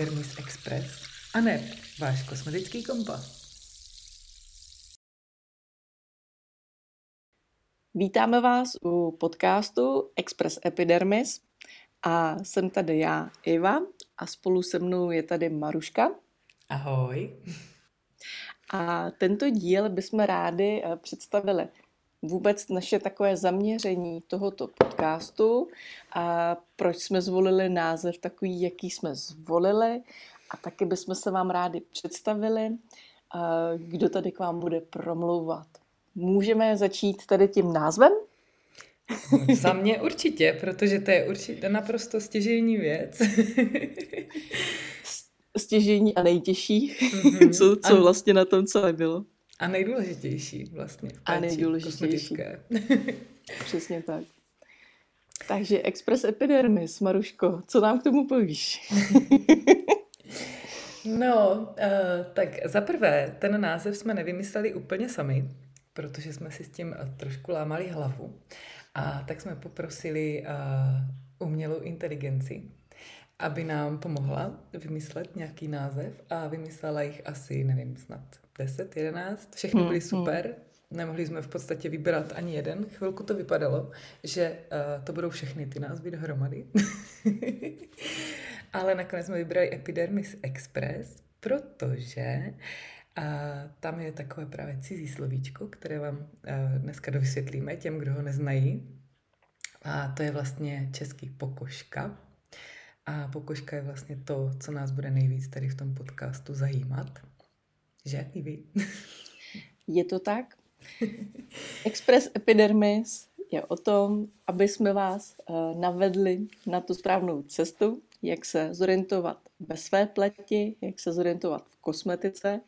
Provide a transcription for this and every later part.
Epidermis Express a ne váš kosmetický kompas. Vítáme vás u podcastu Express Epidermis a jsem tady já, Iva, a spolu se mnou je tady Maruška. Ahoj. A tento díl bychom rádi eh, představili vůbec naše takové zaměření tohoto podcastu a proč jsme zvolili název takový, jaký jsme zvolili a taky bychom se vám rádi představili, kdo tady k vám bude promlouvat. Můžeme začít tady tím názvem? Za mě určitě, protože to je určitě naprosto stěžejní věc. stěžejní a nejtěžší, mm-hmm. co, co vlastně na tom celé bylo. A nejdůležitější vlastně. A nejdůležitější. Přesně tak. Takže Express Epidermis, Maruško, co nám k tomu povíš? no, uh, tak za prvé, ten název jsme nevymysleli úplně sami, protože jsme si s tím trošku lámali hlavu. A tak jsme poprosili uh, umělou inteligenci, aby nám pomohla vymyslet nějaký název a vymyslela jich asi, nevím, snad 10, 11, všechny byly hmm, hmm. super. Nemohli jsme v podstatě vybrat ani jeden. Chvilku to vypadalo, že uh, to budou všechny ty názvy dohromady. Ale nakonec jsme vybrali Epidermis Express, protože a uh, tam je takové právě cizí slovíčko, které vám uh, dneska dovysvětlíme těm, kdo ho neznají. A to je vlastně český pokožka. A pokožka je vlastně to, co nás bude nejvíc tady v tom podcastu zajímat. Že? I vy. Je to tak. Express Epidermis je o tom, aby jsme vás uh, navedli na tu správnou cestu, jak se zorientovat ve své pleti, jak se zorientovat v kosmetice.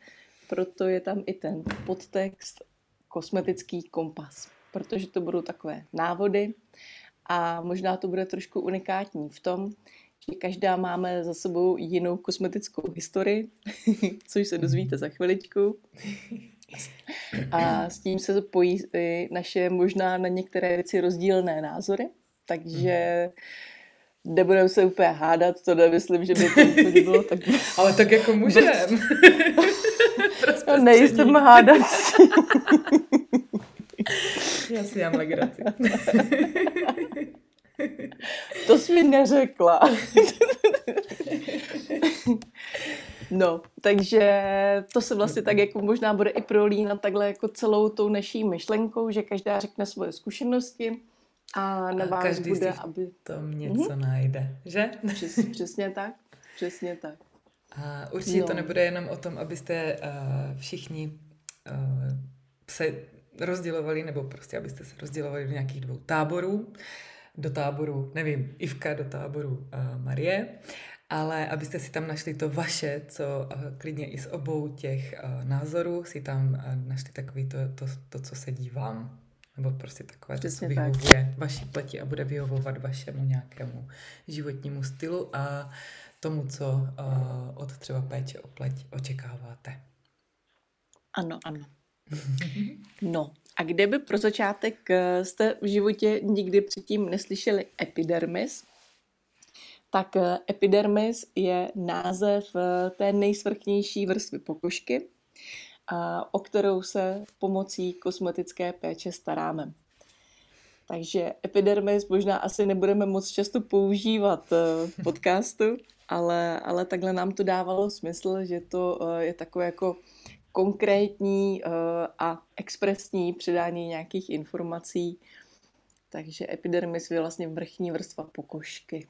Proto je tam i ten podtext kosmetický kompas, protože to budou takové návody a možná to bude trošku unikátní v tom, že každá máme za sebou jinou kosmetickou historii, což se dozvíte za chviličku. A s tím se pojí i naše možná na některé věci rozdílné názory, takže nebudeme se úplně hádat, to nemyslím, že by to bylo tak... Ale tak jako můžeme. Nejsem hádat. Já si dám legraci. To jsi mi neřekla. No, takže to se vlastně tak jako možná bude i prolínat takhle jako celou tou naší myšlenkou, že každá řekne svoje zkušenosti a na vás každý bude, si aby... tom něco mm-hmm. najde, že? Přes, přesně tak, přesně tak. A určitě no. to nebude jenom o tom, abyste uh, všichni uh, se rozdělovali, nebo prostě abyste se rozdělovali do nějakých dvou táborů do táboru, nevím, Ivka do táboru uh, Marie, ale abyste si tam našli to vaše, co uh, klidně i z obou těch uh, názorů si tam uh, našli takový to, to, to, co sedí vám. Nebo prostě takové, to, co vyhovuje tak. vaší pleti a bude vyhovovat vašemu nějakému životnímu stylu a tomu, co uh, od třeba péče o pleť očekáváte. Ano, ano. No, a kde by pro začátek eh, jste v životě nikdy předtím neslyšeli epidermis, tak eh, epidermis je název eh, té nejsvrchnější vrstvy pokožky, o kterou se pomocí kosmetické péče staráme. Takže epidermis možná asi nebudeme moc často používat v podcastu, ale, ale takhle nám to dávalo smysl, že to je takové jako konkrétní uh, a expresní předání nějakých informací. Takže epidermis je vlastně vrchní vrstva pokožky.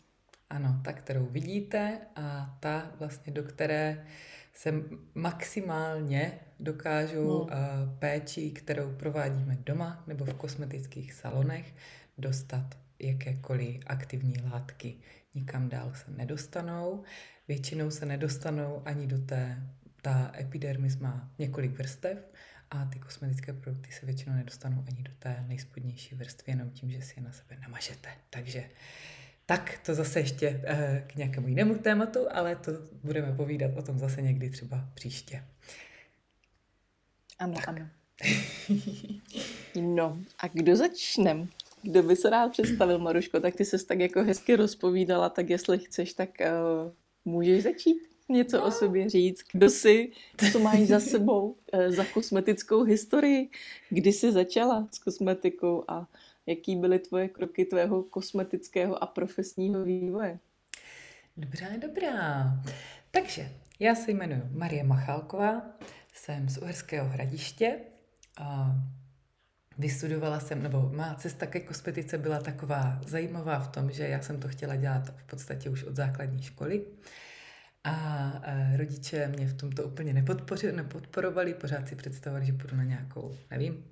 Ano, ta, kterou vidíte a ta vlastně, do které se maximálně dokážu hmm. uh, péči, kterou provádíme doma nebo v kosmetických salonech, dostat jakékoliv aktivní látky. Nikam dál se nedostanou. Většinou se nedostanou ani do té ta epidermis má několik vrstev a ty kosmetické produkty se většinou nedostanou ani do té nejspodnější vrstvy, jenom tím, že si je na sebe namažete. Takže tak to zase ještě eh, k nějakému jinému tématu, ale to budeme povídat o tom zase někdy třeba příště. Ano, tak. ano. No, a kdo začnem? Kdo by se rád představil, Maruško? Tak ty se tak jako hezky rozpovídala, tak jestli chceš, tak uh, můžeš začít něco no. o sobě říct, kdo jsi, co máš za sebou, eh, za kosmetickou historii, kdy jsi začala s kosmetikou a jaký byly tvoje kroky tvého kosmetického a profesního vývoje. Dobrá, dobrá. Takže já se jmenuji Marie Machálková, jsem z Uherského hradiště a vystudovala jsem, nebo má cesta ke kosmetice byla taková zajímavá v tom, že já jsem to chtěla dělat v podstatě už od základní školy. A rodiče mě v tomto úplně nepodporovali, pořád si představovali, že půjdu na nějakou, nevím,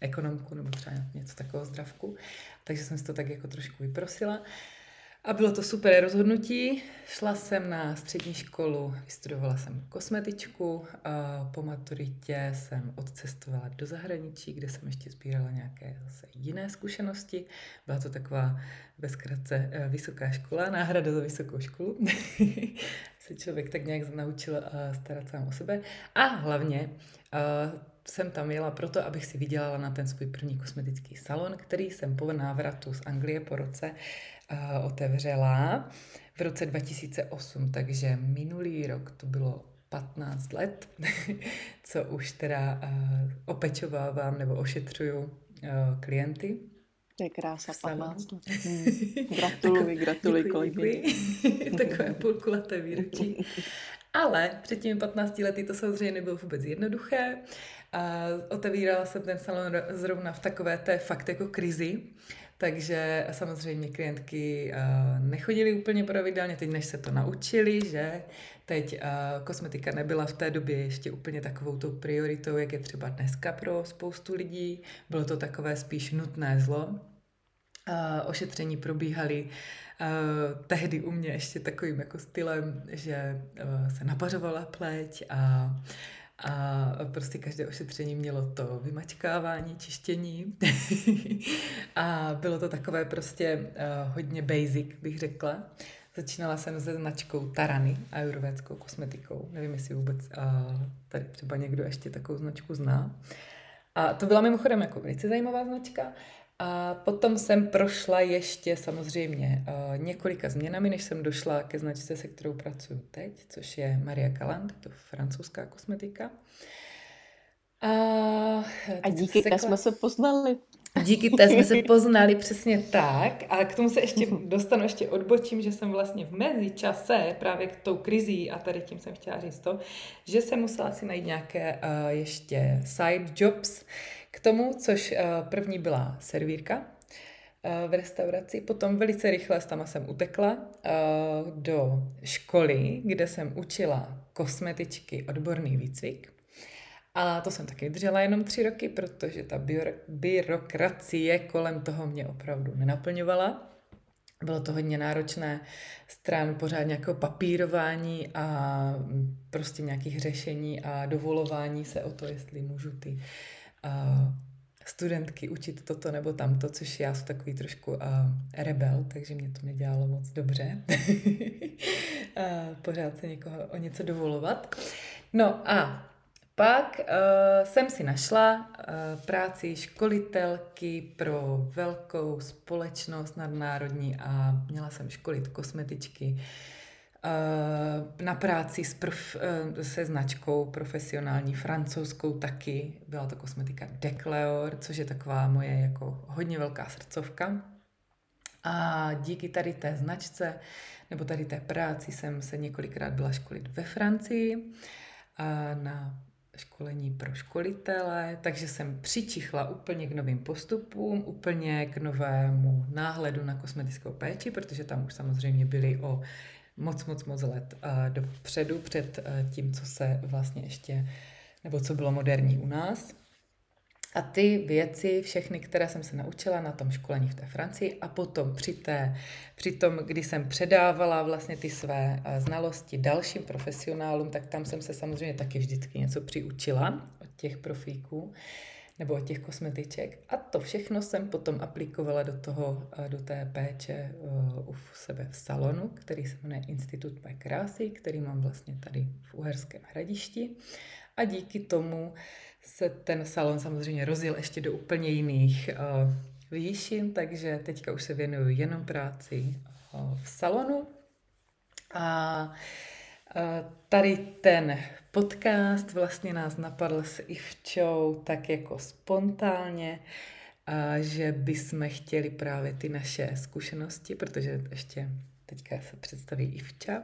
ekonomku nebo třeba něco takového zdravku. Takže jsem si to tak jako trošku vyprosila. A bylo to super rozhodnutí. Šla jsem na střední školu, vystudovala jsem kosmetičku, po maturitě jsem odcestovala do zahraničí, kde jsem ještě sbírala nějaké zase jiné zkušenosti. Byla to taková bezkratce eh, vysoká škola, náhrada za vysokou školu. se člověk tak nějak naučil eh, starat sám o sebe. A hlavně eh, jsem tam jela proto, abych si vydělala na ten svůj první kosmetický salon, který jsem po návratu z Anglie po roce uh, otevřela v roce 2008, takže minulý rok to bylo 15 let, co už teda uh, opečovávám nebo ošetřuju uh, klienty. To je krása, 15 let. Hmm. Gratuluji, gratuluji kolegyně. Takové půlkulaté výročí. Ale před těmi 15 lety to samozřejmě nebylo vůbec jednoduché. A otevírala jsem ten salon zrovna v takové té fakt jako krizi, takže samozřejmě klientky uh, nechodily úplně pravidelně, teď než se to naučili, že teď uh, kosmetika nebyla v té době ještě úplně takovou tou prioritou, jak je třeba dneska pro spoustu lidí. Bylo to takové spíš nutné zlo. Uh, ošetření probíhaly uh, tehdy u mě ještě takovým jako stylem, že uh, se napařovala pleť a a prostě každé ošetření mělo to vymačkávání, čištění. a bylo to takové prostě hodně basic, bych řekla. Začínala jsem se značkou Tarany, ayurvédskou kosmetikou. Nevím, jestli vůbec tady třeba někdo ještě takovou značku zná. A to byla mimochodem jako velice zajímavá značka. A potom jsem prošla ještě samozřejmě uh, několika změnami, než jsem došla ke značce, se kterou pracuji teď, což je Maria Caland, to francouzská kosmetika. A, a díky té jsme se poznali. Díky té jsme se poznali přesně tak. A k tomu se ještě dostanu, ještě odbočím, že jsem vlastně v mezi čase právě k tou krizí a tady tím jsem chtěla říct to, že jsem musela si najít nějaké uh, ještě side jobs, k tomu, což eh, první byla servírka eh, v restauraci, potom velice rychle tam jsem utekla eh, do školy, kde jsem učila kosmetičky odborný výcvik. A to jsem taky držela jenom tři roky, protože ta byrokracie kolem toho mě opravdu nenaplňovala. Bylo to hodně náročné stran pořád nějakého papírování a prostě nějakých řešení a dovolování se o to, jestli můžu ty uh, studentky učit toto nebo tamto, což já jsem takový trošku uh, rebel, takže mě to nedělalo moc dobře. uh, pořád se někoho o něco dovolovat. No a pak uh, jsem si našla uh, práci školitelky pro velkou společnost nadnárodní a měla jsem školit kosmetičky Eh, na práci s prof, eh, se značkou profesionální francouzskou taky. Byla to kosmetika Decleor, což je taková moje jako hodně velká srdcovka. A díky tady té značce nebo tady té práci jsem se několikrát byla školit ve Francii a na školení pro školitele, takže jsem přičichla úplně k novým postupům, úplně k novému náhledu na kosmetickou péči, protože tam už samozřejmě byly o moc, moc, moc let dopředu před tím, co se vlastně ještě, nebo co bylo moderní u nás. A ty věci, všechny, které jsem se naučila na tom školení v té Francii a potom při, té, při tom, kdy jsem předávala vlastně ty své znalosti dalším profesionálům, tak tam jsem se samozřejmě taky vždycky něco přiučila od těch profíků nebo těch kosmetiček. A to všechno jsem potom aplikovala do, toho, eh, do té péče eh, u sebe v salonu, který se jmenuje Institut mé krásy, který mám vlastně tady v Uherském hradišti. A díky tomu se ten salon samozřejmě rozjel ještě do úplně jiných uh, výšin, takže teďka už se věnuju jenom práci v salonu A tady ten podcast vlastně nás napadl s Ivčou tak jako spontánně, a že bychom chtěli právě ty naše zkušenosti, protože ještě teďka se představí Ivča,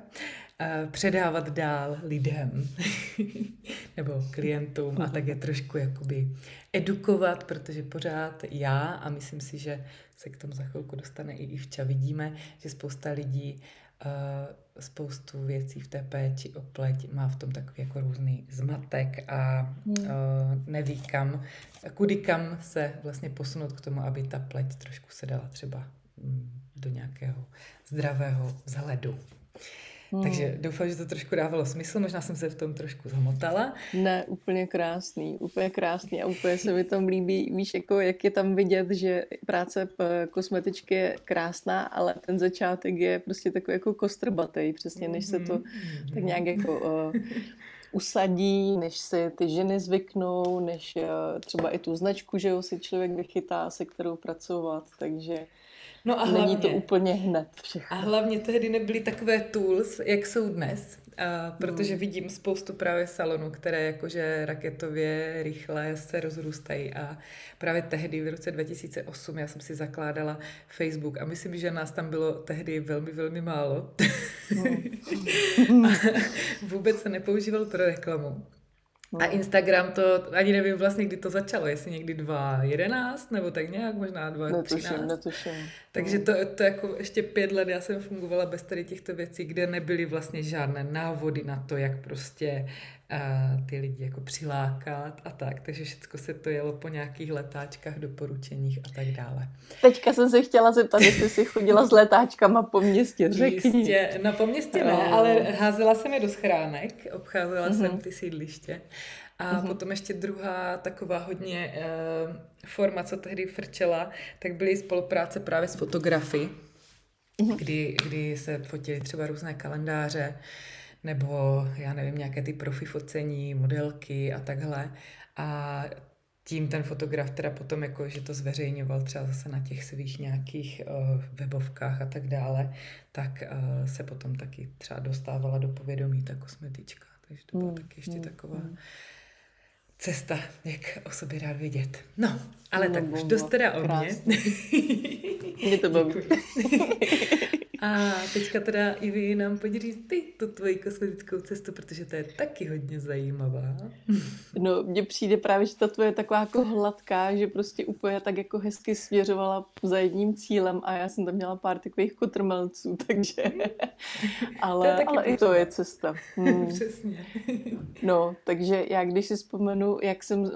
předávat dál lidem nebo klientům a tak je trošku jakoby edukovat, protože pořád já a myslím si, že se k tomu za chvilku dostane i Ivča, vidíme, že spousta lidí spoustu věcí v té péči o pleť má v tom takový jako různý zmatek a hmm. uh, neví kam, kudy kam se vlastně posunout k tomu, aby ta pleť trošku se dala třeba mm, do nějakého zdravého vzhledu. Hmm. Takže doufám, že to trošku dávalo smysl, možná jsem se v tom trošku zamotala. Ne, úplně krásný, úplně krásný a úplně se mi tam líbí, víš, jako jak je tam vidět, že práce kosmetičky je krásná, ale ten začátek je prostě takový jako kostrbatej, přesně, než se to mm-hmm. tak nějak jako uh, usadí, než si ty ženy zvyknou, než uh, třeba i tu značku, že jo, si člověk vychytá, se kterou pracovat, takže No a hlavně, Není to úplně hned všechno. A hlavně tehdy nebyly takové tools, jak jsou dnes. A protože hmm. vidím spoustu právě salonů, které jakože raketově rychle se rozrůstají a právě tehdy v roce 2008 já jsem si zakládala Facebook a myslím, že nás tam bylo tehdy velmi, velmi málo. Hmm. a vůbec se nepoužíval pro reklamu. A no. Instagram to, ani nevím vlastně, kdy to začalo, jestli někdy 2.11 nebo tak nějak, možná 2.13. Netuším, netuším. Takže no. to, to jako ještě pět let já jsem fungovala bez tady těchto věcí, kde nebyly vlastně žádné návody na to, jak prostě uh, ty lidi jako přilákat a tak. Takže všechno se to jelo po nějakých letáčkách, doporučeních a tak dále. Teďka jsem se chtěla zeptat, jestli jsi chodila s letáčkama po městě, řekni. Jistě, no po městě ne, ale házela jsem je do schránek, obcházela uh-huh. jsem mhm. ty sídliště. A uh-huh. potom ještě druhá taková hodně uh, forma, co tehdy frčela, tak byly spolupráce právě s fotografy, uh-huh. kdy, kdy se fotily třeba různé kalendáře, nebo já nevím, nějaké ty profi focení, modelky a takhle. A tím ten fotograf teda potom jako, že to zveřejňoval třeba zase na těch svých nějakých uh, webovkách a tak dále, tak uh, se potom taky třeba dostávala do povědomí ta kosmetička. Takže to byla mm, taky ještě mm, taková mm cesta, jak o sobě rád vidět. No, ale no, tak už dost teda o mě. Mě to baví. A teďka teda i vy nám podělí ty tu tvoji kosmetickou cestu, protože to je taky hodně zajímavá. No, mně přijde právě, že ta tvoje je taková jako hladká, že prostě úplně tak jako hezky směřovala za jedním cílem a já jsem tam měla pár takových kotrmelců, takže... ale, ale i to je cesta. Hmm. Přesně. no, takže já když si vzpomenu, jak jsem uh,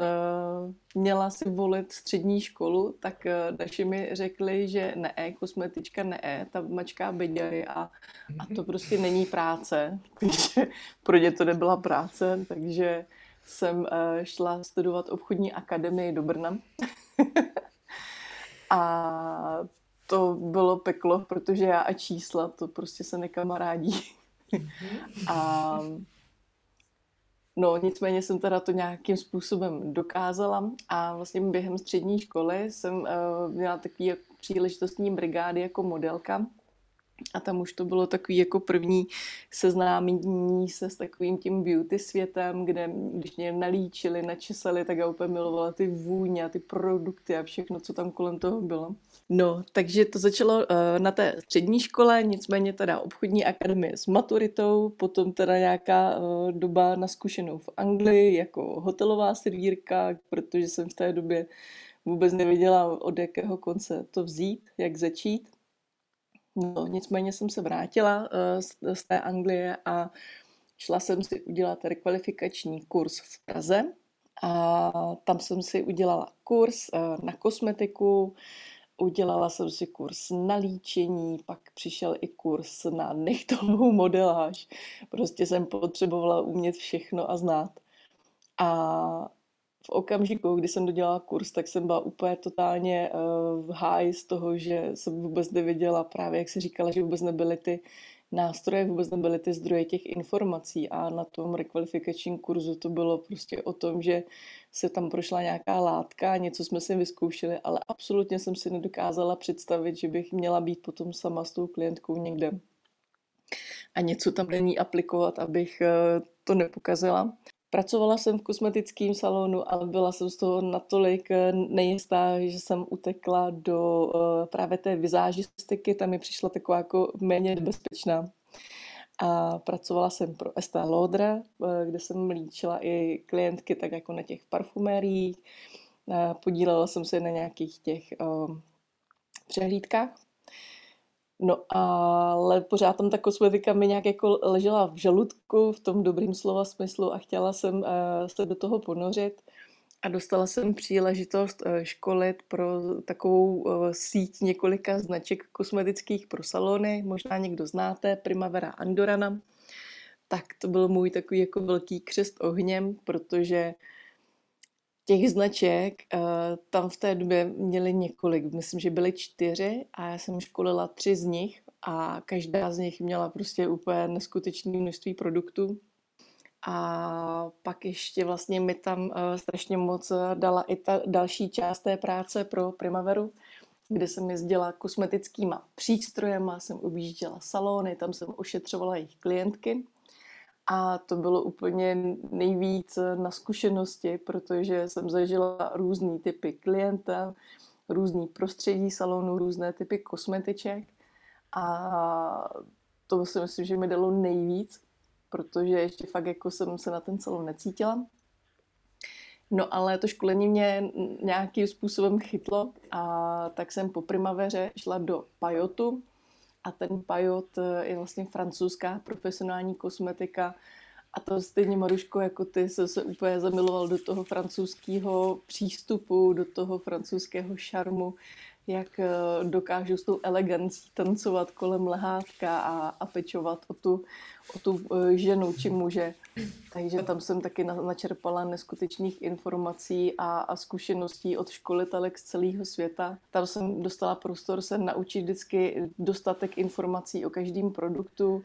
měla si volit střední školu, tak uh, naši mi řekli, že ne, kosmetička ne, ta mačka beďary a, a to prostě není práce. Takže pro ně to nebyla práce, takže jsem uh, šla studovat obchodní akademii do Brna. a to bylo peklo, protože já a čísla, to prostě se nekamarádí. a No, nicméně jsem teda to nějakým způsobem dokázala a vlastně během střední školy jsem uh, měla takový příležitostní brigády jako modelka a tam už to bylo takový jako první seznámení se s takovým tím beauty světem, kde když mě nalíčili, načesali, tak já úplně milovala ty vůně a ty produkty a všechno, co tam kolem toho bylo. No, takže to začalo uh, na té střední škole, nicméně teda obchodní akademie s maturitou, potom teda nějaká uh, doba na zkušenou v Anglii jako hotelová servírka, protože jsem v té době vůbec nevěděla, od jakého konce to vzít, jak začít. No, nicméně jsem se vrátila uh, z, z té Anglie a šla jsem si udělat rekvalifikační kurz v Praze a tam jsem si udělala kurz uh, na kosmetiku, udělala jsem si kurz na líčení, pak přišel i kurz na nechtovou modeláž. Prostě jsem potřebovala umět všechno a znát. A v okamžiku, kdy jsem dodělala kurz, tak jsem byla úplně totálně uh, v háji z toho, že jsem vůbec nevěděla právě, jak se říkala, že vůbec nebyly ty nástroje, vůbec nebyly ty zdroje těch informací a na tom rekvalifikačním kurzu to bylo prostě o tom, že se tam prošla nějaká látka, něco jsme si vyzkoušeli, ale absolutně jsem si nedokázala představit, že bych měla být potom sama s tou klientkou někde a něco tam není aplikovat, abych eh, to nepokazila. Pracovala jsem v kosmetickém salonu, ale byla jsem z toho natolik eh, nejistá, že jsem utekla do uh, právě té vizážistiky, tam mi přišla taková jako méně bezpečná. A pracovala jsem pro Estée Lauder, uh, kde jsem líčila i klientky tak jako na těch parfumériích. Podílela jsem se na nějakých těch přehlídkách No ale pořád tam ta kosmetika mi nějak jako ležela v žaludku v tom dobrým slova smyslu a chtěla jsem uh, se do toho ponořit a dostala jsem příležitost uh, školit pro takovou uh, síť několika značek kosmetických pro salony, možná někdo znáte, Primavera Andorana. Tak to byl můj takový jako velký křest ohněm, protože těch značek uh, tam v té době měli několik, myslím, že byly čtyři a já jsem školila tři z nich a každá z nich měla prostě úplně neskutečné množství produktů. A pak ještě vlastně mi tam uh, strašně moc dala i ta další část té práce pro Primaveru, kde jsem jezdila kosmetickýma přístrojema, jsem objížděla salony, tam jsem ošetřovala jejich klientky a to bylo úplně nejvíc na zkušenosti, protože jsem zažila různý typy klienta, různý prostředí salonu, různé typy kosmetiček a to si myslím, že mi dalo nejvíc, protože ještě fakt jako jsem se na ten salon necítila. No ale to školení mě nějakým způsobem chytlo a tak jsem po primaveře šla do Pajotu, a ten Pajot eh, je vlastně francouzská profesionální kosmetika. A to stejně, Maruško, jako ty se, se úplně zamiloval do toho francouzského přístupu, do toho francouzského šarmu, jak eh, dokážou s tou elegancí tancovat kolem lehátka a, a pečovat o tu, o tu eh, ženu či muže. Takže tam jsem taky načerpala neskutečných informací a, a zkušeností od školitelek z celého světa. Tam jsem dostala prostor se naučit vždycky dostatek informací o každém produktu.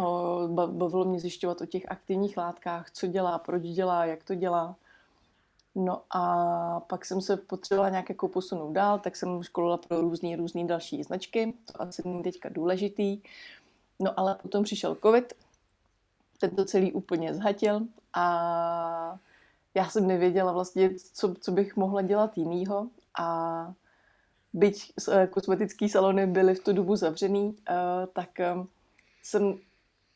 O, bavilo mě zjišťovat o těch aktivních látkách, co dělá, proč dělá, jak to dělá. No a pak jsem se potřebovala nějak jako posunout dál, tak jsem školila pro různý, různý další značky, to asi není teďka důležitý. No ale potom přišel covid, ten to celý úplně zhatil a já jsem nevěděla vlastně, co, co bych mohla dělat jinýho a byť eh, kosmetický salony byly v tu dobu zavřený, eh, tak eh, jsem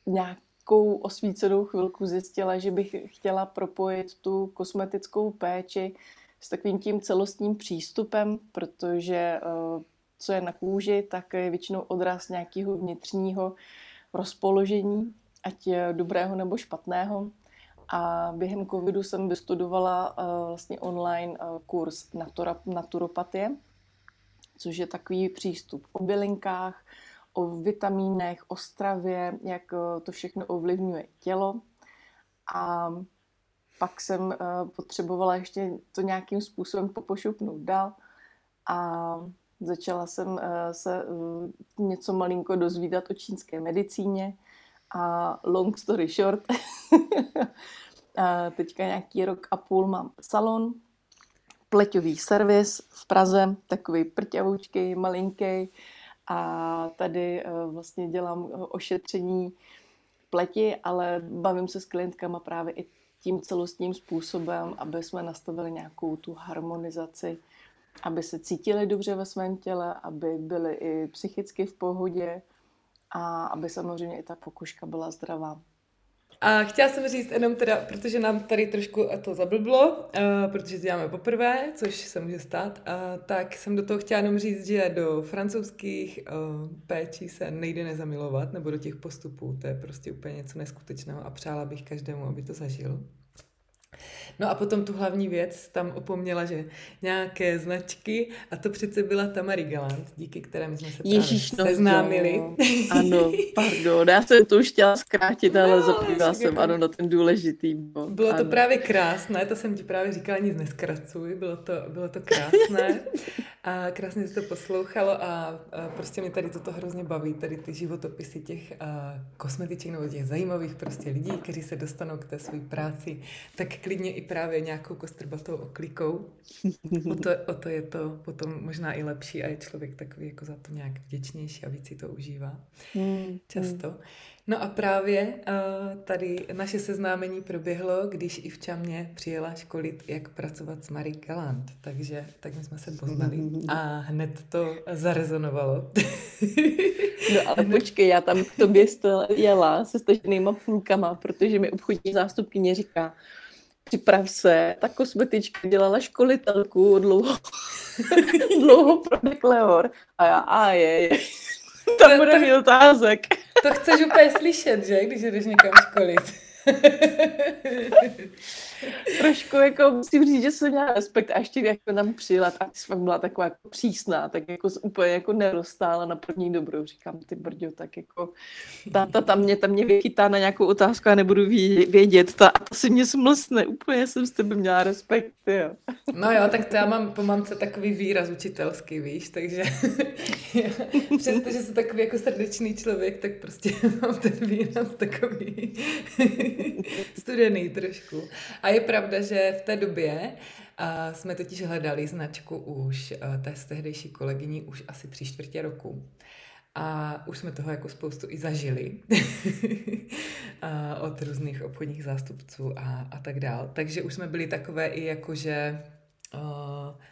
nějak takovou osvícenou chvilku zjistila, že bych chtěla propojit tu kosmetickou péči s takovým tím celostním přístupem, protože eh, co je na kůži, tak je většinou odraz nějakého vnitřního rozpoložení, ať dobrého nebo špatného. A během covidu jsem vystudovala uh, vlastně online uh, kurz naturopatie, což je takový přístup o bylinkách, o vitamínech, o stravě, jak eh, to všechno ovlivňuje tělo. A pak jsem eh, potřebovala ještě to nějakým způsobem popošupnout dál a začala jsem eh, se něco malinko dozvídat o čínské medicíně a long story short, a teďka nějaký rok a půl mám salon, pleťový servis v Praze, takový prťavoučký, malinký, a tady eh, vlastně dělám eh, ošetření pleti, ale bavím se s klientkama právě i tím celostním způsobem, aby jsme nastavili nějakou tu harmonizaci, aby se cítili dobře ve svém těle, aby byli i psychicky v pohodě a aby samozřejmě i ta pokuška byla zdravá. A chtěla jsem říct jenom teda, protože nám tady trošku to zablblo, uh, protože to děláme poprvé, což se může stát, tak jsem do toho chtěla jenom říct, že do francouzských uh, péčí se nejde nezamilovat, nebo do těch postupů, to je prostě úplně něco neskutečného a přála bych každému, aby to zažil. No a potom tu hlavní věc tam opomněla, že nějaké značky, a to přece byla Tamary Galant, díky které my jsme se Ježíš, no, seznámili. No. Ano, pardon, já jsem to už chtěla zkrátit, ale no, zapomněla jsem, ano, na ten důležitý bod. Bylo ano. to právě krásné, to jsem ti právě říkala, nic neskracuj, bylo to, bylo to krásné a krásně se to poslouchalo a, a prostě mě tady toto hrozně baví, tady ty životopisy těch a, kosmetiček nebo těch zajímavých prostě lidí, kteří se dostanou k té své práci tak klidně i právě nějakou kostrbatou oklikou. O to, o to je to potom možná i lepší a je člověk takový jako za to nějak vděčnější a víc si to užívá. Hmm. Často. No a právě uh, tady naše seznámení proběhlo, když i v Čamě přijela školit, jak pracovat s Marie Galant. Takže tak my jsme se poznali a hned to zarezonovalo. no ale počkej, já tam k tobě jela se staženýma půlkama, protože mi obchodní zástupkyně říká, připrav se, ta kosmetička dělala školitelku dlouho, dlouho pro Dekleor. A já, a je, je. tam bude mít otázek. To chceš úplně slyšet, že? Když jdeš někam školit. Trošku jako musím říct, že jsem měla respekt a ještě jako tam přijela, tak fakt byla taková jako přísná, tak jako úplně jako nerostála na první dobrou. Říkám, ty brďo, tak jako ta, ta, ta, mě, ta mě vychytá na nějakou otázku a nebudu vědět, ta, ta si mě smlsne, úplně jsem s tebe měla respekt, jo. No jo, tak to já mám po mamce takový výraz učitelský, víš, takže přestože jsem takový jako srdečný člověk, tak prostě mám ten výraz takový studený trošku. A je pravda, že v té době uh, jsme totiž hledali značku už uh, té tehdejší kolegyní už asi tři čtvrtě roku. A už jsme toho jako spoustu i zažili od různých obchodních zástupců a, a tak dál. Takže už jsme byli takové i jako, že uh,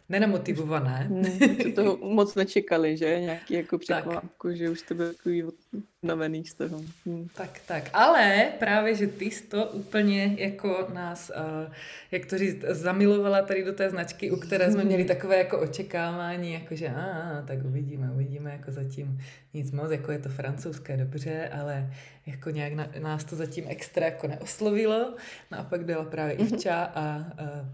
nenamotivované. Hmm, toho moc nečekali, že? Nějaký jako překvapku, že už to bylo takový navený z toho. Hmm. Tak, tak. Ale právě, že ty jsi to úplně jako nás, uh, jak to říct, zamilovala tady do té značky, u které jsme měli takové jako očekávání, jako že a, tak uvidíme, uvidíme, jako zatím nic moc, jako je to francouzské dobře, ale jako nějak na, nás to zatím extra jako neoslovilo. No a pak byla právě mhm. Ivča a, a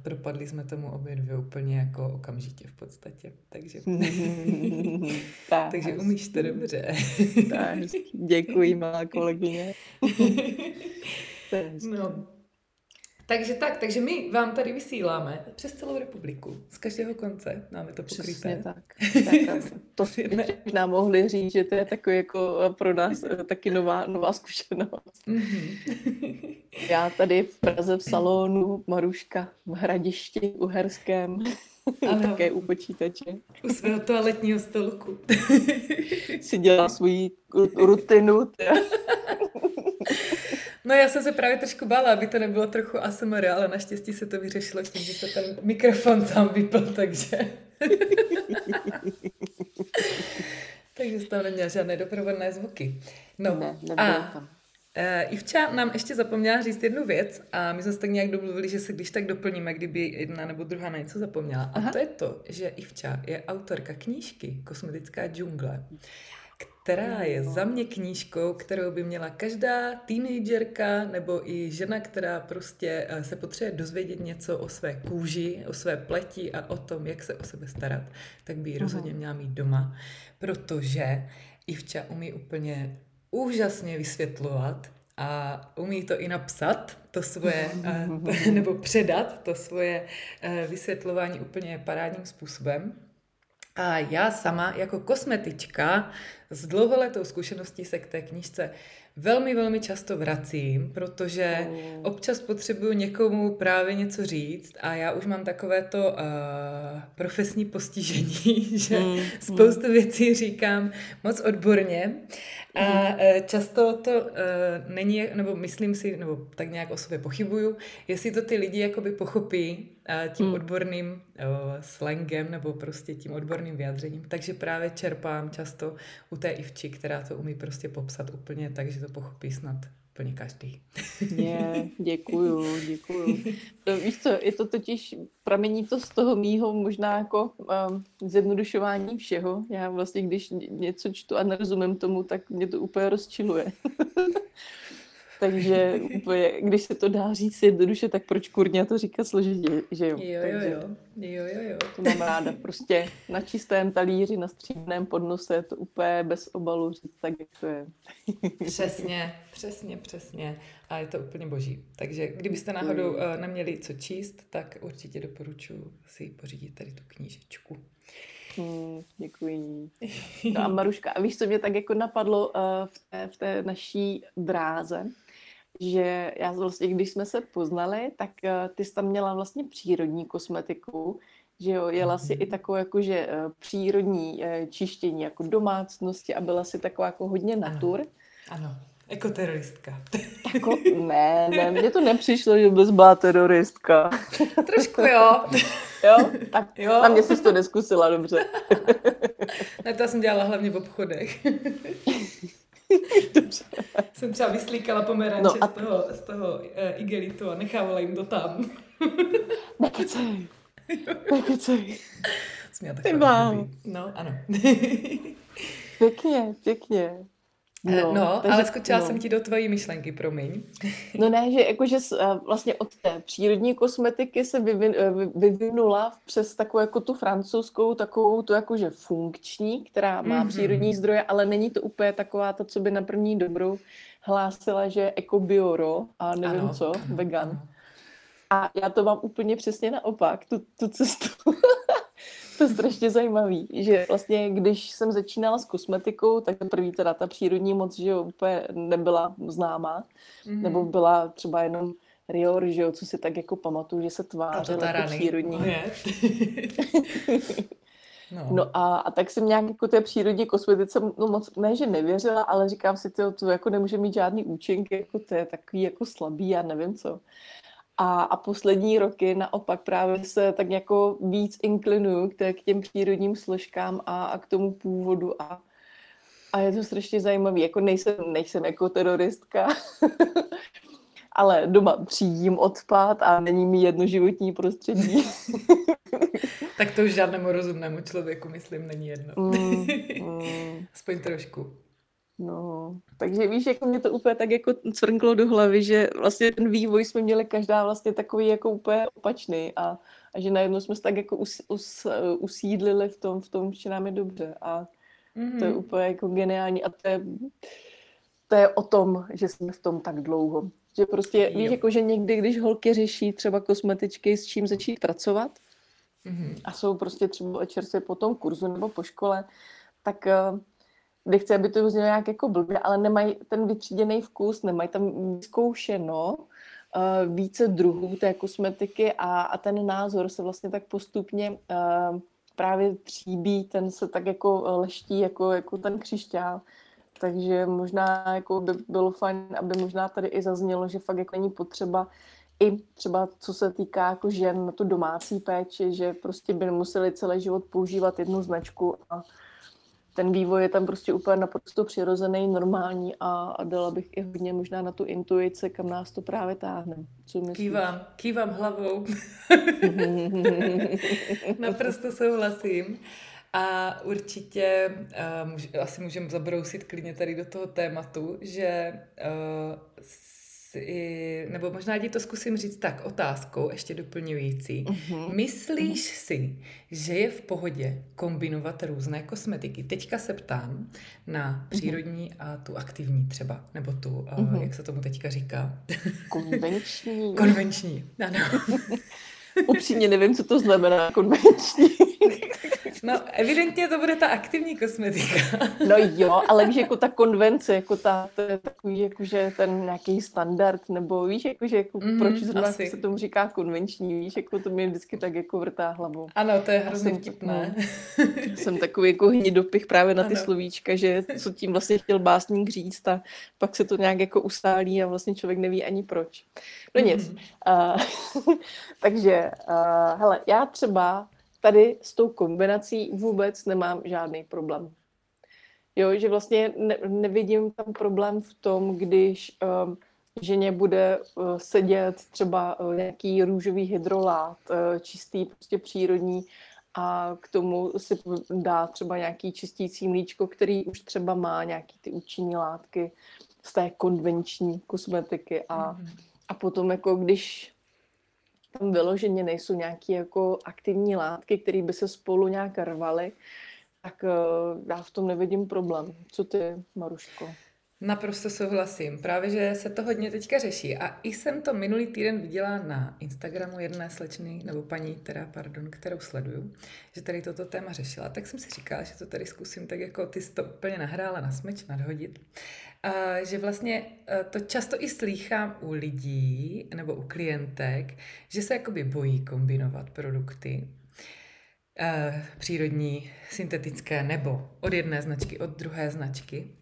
propadli jsme tomu obě dvě úplně jako okamžitě v podstatě. Takže, takže umíš to dobře. tak, děkuji, malá kolegyně. no. Takže tak, takže my vám tady vysíláme přes celou republiku, z každého konce máme to pokryté. Přesně tak. tak to si nám mohli říct, že to je takový jako pro nás eh, taky nová, nová zkušenost. Mm-hmm. Já tady v Praze v salonu, Maruška v Hradišti Uherském, ano. také u počítače. U svého toaletního stolku. si dělá svoji rutinu. No já jsem se právě trošku bála, aby to nebylo trochu ASMR, ale naštěstí se to vyřešilo tím, že se ten mikrofon sám vypl, takže... takže jsi tam neměla žádné doprovodné zvuky. No ne, a tam. Uh, Ivča nám ještě zapomněla říct jednu věc a my jsme se tak nějak domluvili, že se když tak doplníme, kdyby jedna nebo druhá na něco zapomněla. Aha. A to je to, že Ivča je autorka knížky Kosmetická džungle která je za mě knížkou, kterou by měla každá teenagerka nebo i žena, která prostě eh, se potřebuje dozvědět něco o své kůži, o své pleti a o tom, jak se o sebe starat, tak by ji rozhodně měla mít doma, protože Ivča umí úplně úžasně vysvětlovat a umí to i napsat, to svoje, nebo předat to svoje eh, vysvětlování úplně parádním způsobem. A já sama jako kosmetička s dlouholetou zkušeností se k té knížce velmi, velmi často vracím, protože mm. občas potřebuju někomu právě něco říct a já už mám takové to uh, profesní postižení, že mm. spoustu věcí říkám moc odborně a uh, často to uh, není, nebo myslím si, nebo tak nějak o sobě pochybuju, jestli to ty lidi jakoby pochopí uh, tím mm. odborným uh, slangem nebo prostě tím odborným vyjádřením, takže právě čerpám často u té Ivči, která to umí prostě popsat úplně tak, že to pochopí snad úplně každý. Je, děkuju, děkuju. To, víš co, je to totiž, pramení to z toho mýho možná jako um, zjednodušování všeho. Já vlastně, když něco čtu a nerozumím tomu, tak mě to úplně rozčiluje. Takže úplně, když se to dá říct jednoduše, tak proč kurně to říkat složitě, že jo? Jo, Takže jo, jo, jo, jo. To mám ráda. Prostě na čistém talíři, na střídném podnose, to úplně bez obalu říct tak, jak to je. Přesně, přesně, přesně. A je to úplně boží. Takže kdybyste náhodou uh, neměli co číst, tak určitě doporučuji si pořídit tady tu knížečku. Hmm, děkuji. No a Maruška, a víš, co mě tak jako napadlo uh, v, té, v té naší dráze? Že já vlastně, když jsme se poznali, tak uh, ty jsi tam měla vlastně přírodní kosmetiku, že jo, jela si i mhm. takovou jakože uh, přírodní uh, čištění jako domácnosti a byla si taková jako hodně natur. Ano, ano. jako teroristka. Tako, ne, ne, mně to nepřišlo, že bys byla teroristka. Trošku jo. Jo? Tak jo. na mě jsi to neskusila, dobře. ne, to jsem dělala hlavně v obchodech. dobře. Jsem třeba vyslíkala pomeranče no a... z toho, z toho uh, igelitu a nechávala jim to tam. Nekecej. Nekecej. Jsem měla takový No, ano. pěkně, pěkně. Eh, no, no takže, ale skočila no. jsem ti do tvojí myšlenky, promiň. No ne, že jakože eh, vlastně od té přírodní kosmetiky se vyvin, eh, vyvinula přes takovou jako tu francouzskou, takovou tu jakože funkční, která má mm-hmm. přírodní zdroje, ale není to úplně taková ta, co by na první dobrou hlásila, že jako bioro a nevím ano, co, vegan. A já to mám úplně přesně naopak, tu, tu cestu. to je strašně zajímavý, že vlastně, když jsem začínala s kosmetikou, tak první teda ta přírodní moc, že jo, úplně nebyla známá, mm-hmm. nebo byla třeba jenom Rior, že jo, co si tak jako pamatuju, že se tvářil jako přírodní. No. no a, a tak jsem nějak jako té přírodní kosmetice no moc, ne, že nevěřila, ale říkám si, to, to jako nemůže mít žádný účinky, jako to je takový jako slabý, já nevím co. A, a poslední roky naopak právě se tak jako víc inklinuju k, k těm přírodním složkám a, a k tomu původu a, a je to strašně zajímavé. Jako nejsem, nejsem jako teroristka, ale doma přijdím odpad a není mi jedno životní prostředí. tak to už žádnému rozumnému člověku, myslím, není jedno. Mm, mm. Aspoň trošku. No, takže víš, jako mě to úplně tak jako cvrnklo do hlavy, že vlastně ten vývoj jsme měli každá vlastně takový jako úplně opačný a, a že najednou jsme se tak jako us, us, usídlili v tom, v tom, že nám je dobře a mm-hmm. to je mhm. úplně jako geniální a to je, to je o tom, že jsme v tom tak dlouho. Že prostě, jo. víš, jako že někdy, když holky řeší třeba kosmetičky, s čím začít pracovat mm-hmm. a jsou prostě třeba čerstvě po tom kurzu nebo po škole, tak uh, nechci, aby to znělo nějak jako blbě, ale nemají ten vytříděný vkus, nemají tam zkoušeno uh, více druhů té kosmetiky a, a ten názor se vlastně tak postupně uh, právě tříbí, ten se tak jako leští jako, jako ten křišťál. Takže možná jako by bylo fajn, aby možná tady i zaznělo, že fakt jako není potřeba i třeba co se týká jako žen na tu domácí péči, že prostě by nemuseli celý život používat jednu značku a ten vývoj je tam prostě úplně naprosto přirozený, normální a, a dala bych i hodně možná na tu intuici, kam nás to právě táhne. Co myslíš? Kývám, kývám hlavou. Naprosto souhlasím. A určitě uh, asi můžeme zabrousit klidně tady do toho tématu, že uh, si, nebo možná ti to zkusím říct tak otázkou, ještě doplňující. Uh-huh. Myslíš uh-huh. si, že je v pohodě kombinovat různé kosmetiky? Teďka se ptám na přírodní uh-huh. a tu aktivní třeba, nebo tu, uh-huh. uh, jak se tomu teďka říká? Konvenční. Konvenční, ano. Upřímně nevím, co to znamená konvenční. No, evidentně to bude ta aktivní kosmetika. No jo, ale víš, jako ta konvence, jako ta, to je takový, jakože ten nějaký standard, nebo víš, jakože jako, mm, proč zrovna se tomu říká konvenční, víš, jako to mě vždycky tak jako vrtá hlavou. Ano, to je hrozně vtipné. No, jsem takový jako hnidopich právě na ty ano. slovíčka, že co tím vlastně chtěl básník říct a pak se to nějak jako ustálí a vlastně člověk neví ani proč. No nic. Mm. Uh, takže, uh, hele, já třeba tady s tou kombinací vůbec nemám žádný problém. Jo, že vlastně ne, nevidím tam problém v tom, když um, ženě bude uh, sedět třeba uh, nějaký růžový hydrolát, uh, čistý, prostě přírodní, a k tomu si dá třeba nějaký čistící mlíčko, který už třeba má nějaký ty účinní látky z té konvenční kosmetiky a, mm. a potom jako když tam vyloženě nejsou nějaké jako aktivní látky, které by se spolu nějak rvaly, tak uh, já v tom nevidím problém. Co ty, Maruško? Naprosto souhlasím. Právě, že se to hodně teďka řeší. A i jsem to minulý týden viděla na Instagramu jedné slečny, nebo paní, teda, pardon, kterou sleduju, že tady toto téma řešila. Tak jsem si říkala, že to tady zkusím tak jako ty jsi to úplně nahrála na smeč, nadhodit. A, že vlastně e, to často i slýchám u lidí nebo u klientek, že se jakoby bojí kombinovat produkty, e, přírodní, syntetické nebo od jedné značky, od druhé značky.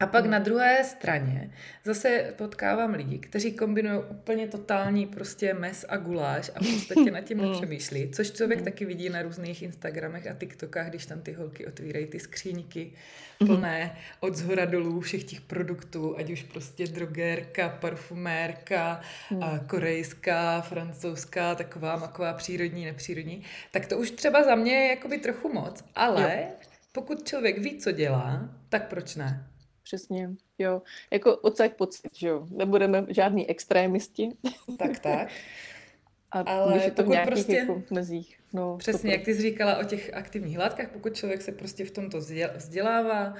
A pak na druhé straně zase potkávám lidi, kteří kombinují úplně totální prostě mes a guláš a v podstatě nad tím mm. nepřemýšlí, což člověk mm. taky vidí na různých Instagramech a TikTokách, když tam ty holky otvírají ty skříňky plné od zhora dolů všech těch produktů, ať už prostě drogérka, parfumérka, korejská, francouzská, taková maková přírodní, nepřírodní, tak to už třeba za mě je jakoby trochu moc, ale jo. pokud člověk ví, co dělá, tak proč ne? Přesně, jo. Jako odsaď pocit, že jo. Nebudeme žádný extrémisti. Tak, tak. A Ale je to v nějakých prostě, jako mezích. No, přesně, jak ty jsi říkala o těch aktivních látkách, pokud člověk se prostě v tomto vzdělává,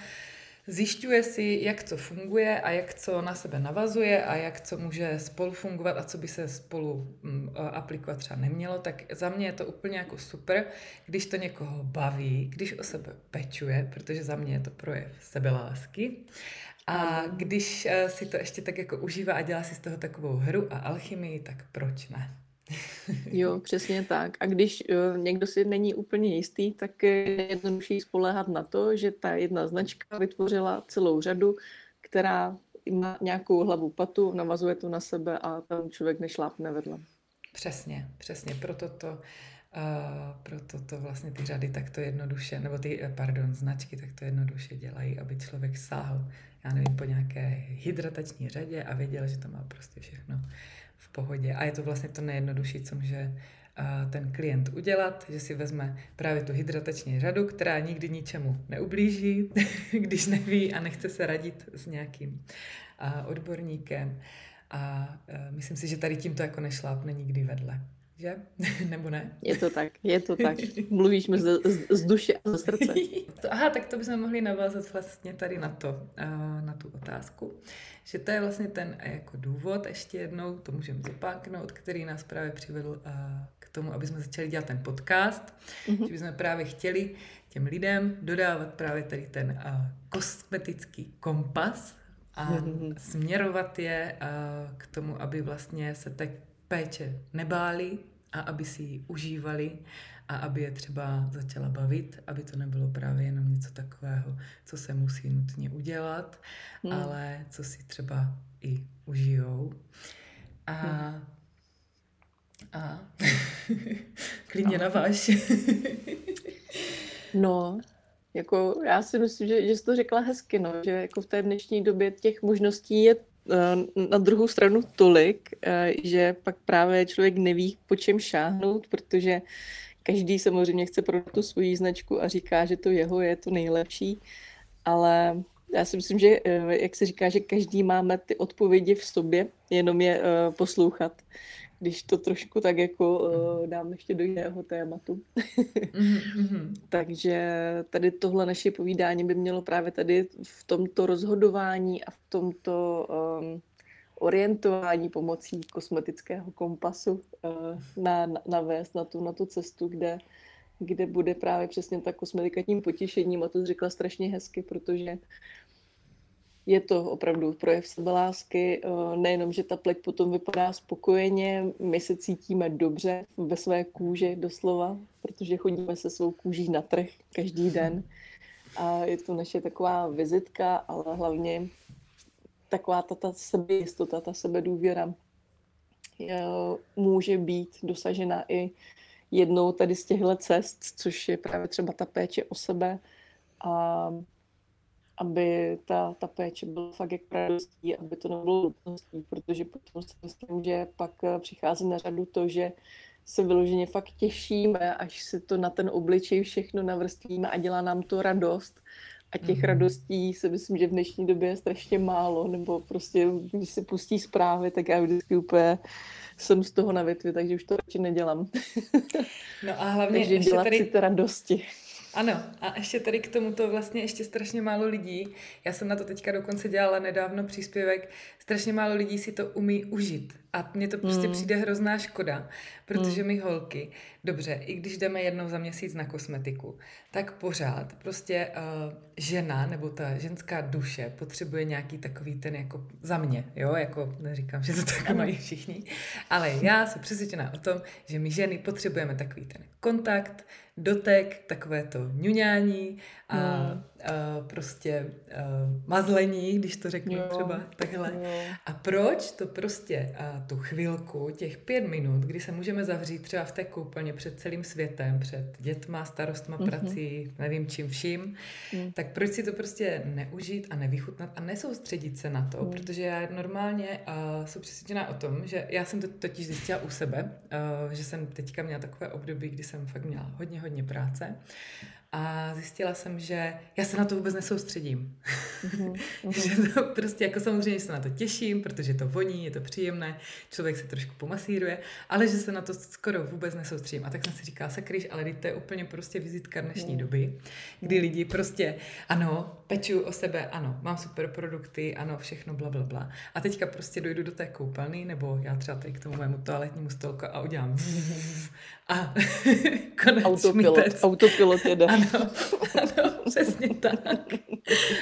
zjišťuje si, jak co funguje a jak co na sebe navazuje a jak co může spolu fungovat a co by se spolu mm, aplikovat třeba nemělo, tak za mě je to úplně jako super, když to někoho baví, když o sebe pečuje, protože za mě je to projev sebelásky. A když eh, si to ještě tak jako užívá a dělá si z toho takovou hru a alchymii, tak proč ne? Jo, přesně tak. A když uh, někdo si není úplně jistý, tak je jednodušší spoléhat na to, že ta jedna značka vytvořila celou řadu, která má nějakou hlavu patu, navazuje to na sebe a tam člověk nešlápne vedle. Přesně, přesně. Proto to, uh, proto to vlastně ty řady takto jednoduše, nebo ty, eh, pardon, značky takto jednoduše dělají, aby člověk sáhl, já nevím, po nějaké hydratační řadě a věděl, že to má prostě všechno pohodě. A je to vlastně to nejjednodušší, co může ten klient udělat, že si vezme právě tu hydratační řadu, která nikdy ničemu neublíží, když neví a nechce se radit s nějakým odborníkem. A myslím si, že tady tím to jako nešlápne nikdy vedle že? Nebo ne? Je to tak, je to tak. Mluvíš mi z, z, z duše a ze srdce. Aha, tak to bychom mohli navázat vlastně tady na to, na tu otázku. Že to je vlastně ten jako důvod, ještě jednou, to můžeme zopáknout, který nás právě přivedl k tomu, aby jsme začali dělat ten podcast. Mm-hmm. Že bychom právě chtěli těm lidem dodávat právě tady ten kosmetický kompas, a mm-hmm. směrovat je k tomu, aby vlastně se tak péče nebáli a aby si ji užívali a aby je třeba začala bavit, aby to nebylo právě jenom něco takového, co se musí nutně udělat, hmm. ale co si třeba i užijou. A, hmm. a klidně na váš. no, jako já si myslím, že, že jsi to řekla hezky, no, že jako v té dnešní době těch možností je na druhou stranu tolik, eh, že pak právě člověk neví, po čem šáhnout, protože každý samozřejmě chce prodat tu svoji značku a říká, že to jeho je to nejlepší, ale já si myslím, že eh, jak se říká, že každý máme ty odpovědi v sobě, jenom je poslouchat když to trošku tak jako uh, dám ještě do jiného tématu. mm-hmm. Takže tady tohle naše povídání by mělo právě tady v tomto rozhodování a v tomto um, orientování pomocí kosmetického kompasu uh, na, na, navést na tu, na tu cestu, kde, kde bude právě přesně ta kosmetika tím potěšením a to řekla strašně hezky, protože je to opravdu projev sebelásky, eh, nejenom, že ta pleť potom vypadá spokojeně, my se cítíme dobře ve své kůži doslova, protože chodíme se svou kůží na trh každý den. A je to naše taková vizitka, ale hlavně taková ta, ta sebejistota, ta sebedůvěra je, může být dosažena i jednou tady z těchto cest, což je právě třeba ta péče o sebe. A aby ta, ta péče byla fakt jak radostí, aby to nebylo nutností, protože potom si myslím, že pak eh, přichází na řadu to, že se vyloženě fakt těšíme, až se to na ten obličej všechno navrstvíme a dělá nám to radost. A těch mm. radostí se myslím, že v dnešní době je strašně málo, nebo prostě, když se pustí zprávy, tak já vždycky úplně jsem z toho na větvi, takže už to radši nedělám. No a hlavně takže dělat tady... si ty radosti. Ano, a ještě tady k tomuto vlastně ještě strašně málo lidí, já jsem na to teďka dokonce dělala nedávno příspěvek, strašně málo lidí si to umí užít. A mně to prostě mm. přijde hrozná škoda, protože mm. my holky, dobře, i když jdeme jednou za měsíc na kosmetiku, tak pořád prostě uh, žena nebo ta ženská duše potřebuje nějaký takový ten jako za mě, jo, jako neříkám, že to tak mají všichni, ale já jsem přesvědčená o tom, že my ženy potřebujeme takový ten kontakt, dotek, takové to ňuňání a, hmm. A prostě a mazlení, když to řeknu jo. třeba takhle. Jo. A proč to prostě a tu chvilku, těch pět minut, kdy se můžeme zavřít třeba v té koupelně před celým světem, před dětma, starostma, mm-hmm. prací, nevím čím vším, mm. tak proč si to prostě neužít a nevychutnat a nesoustředit se na to, mm. protože já normálně uh, jsem přesvědčená o tom, že já jsem to totiž zjistila u sebe, uh, že jsem teďka měla takové období, kdy jsem fakt měla hodně, hodně práce a zjistila jsem, že já se na to vůbec nesoustředím. Mm-hmm. že to prostě jako samozřejmě se na to těším, protože to voní, je to příjemné, člověk se trošku pomasíruje, ale že se na to skoro vůbec nesoustředím. A tak jsem si říkala, sakryš, ale to je úplně prostě vizitka dnešní mm. doby, kdy lidi prostě, ano, peču o sebe, ano, mám super produkty, ano, všechno, bla, bla, bla. A teďka prostě dojdu do té koupelny, nebo já třeba tady k tomu mému toaletnímu stolku a udělám a konec Autopilot, autopilot jede. Ano, ano, přesně tak.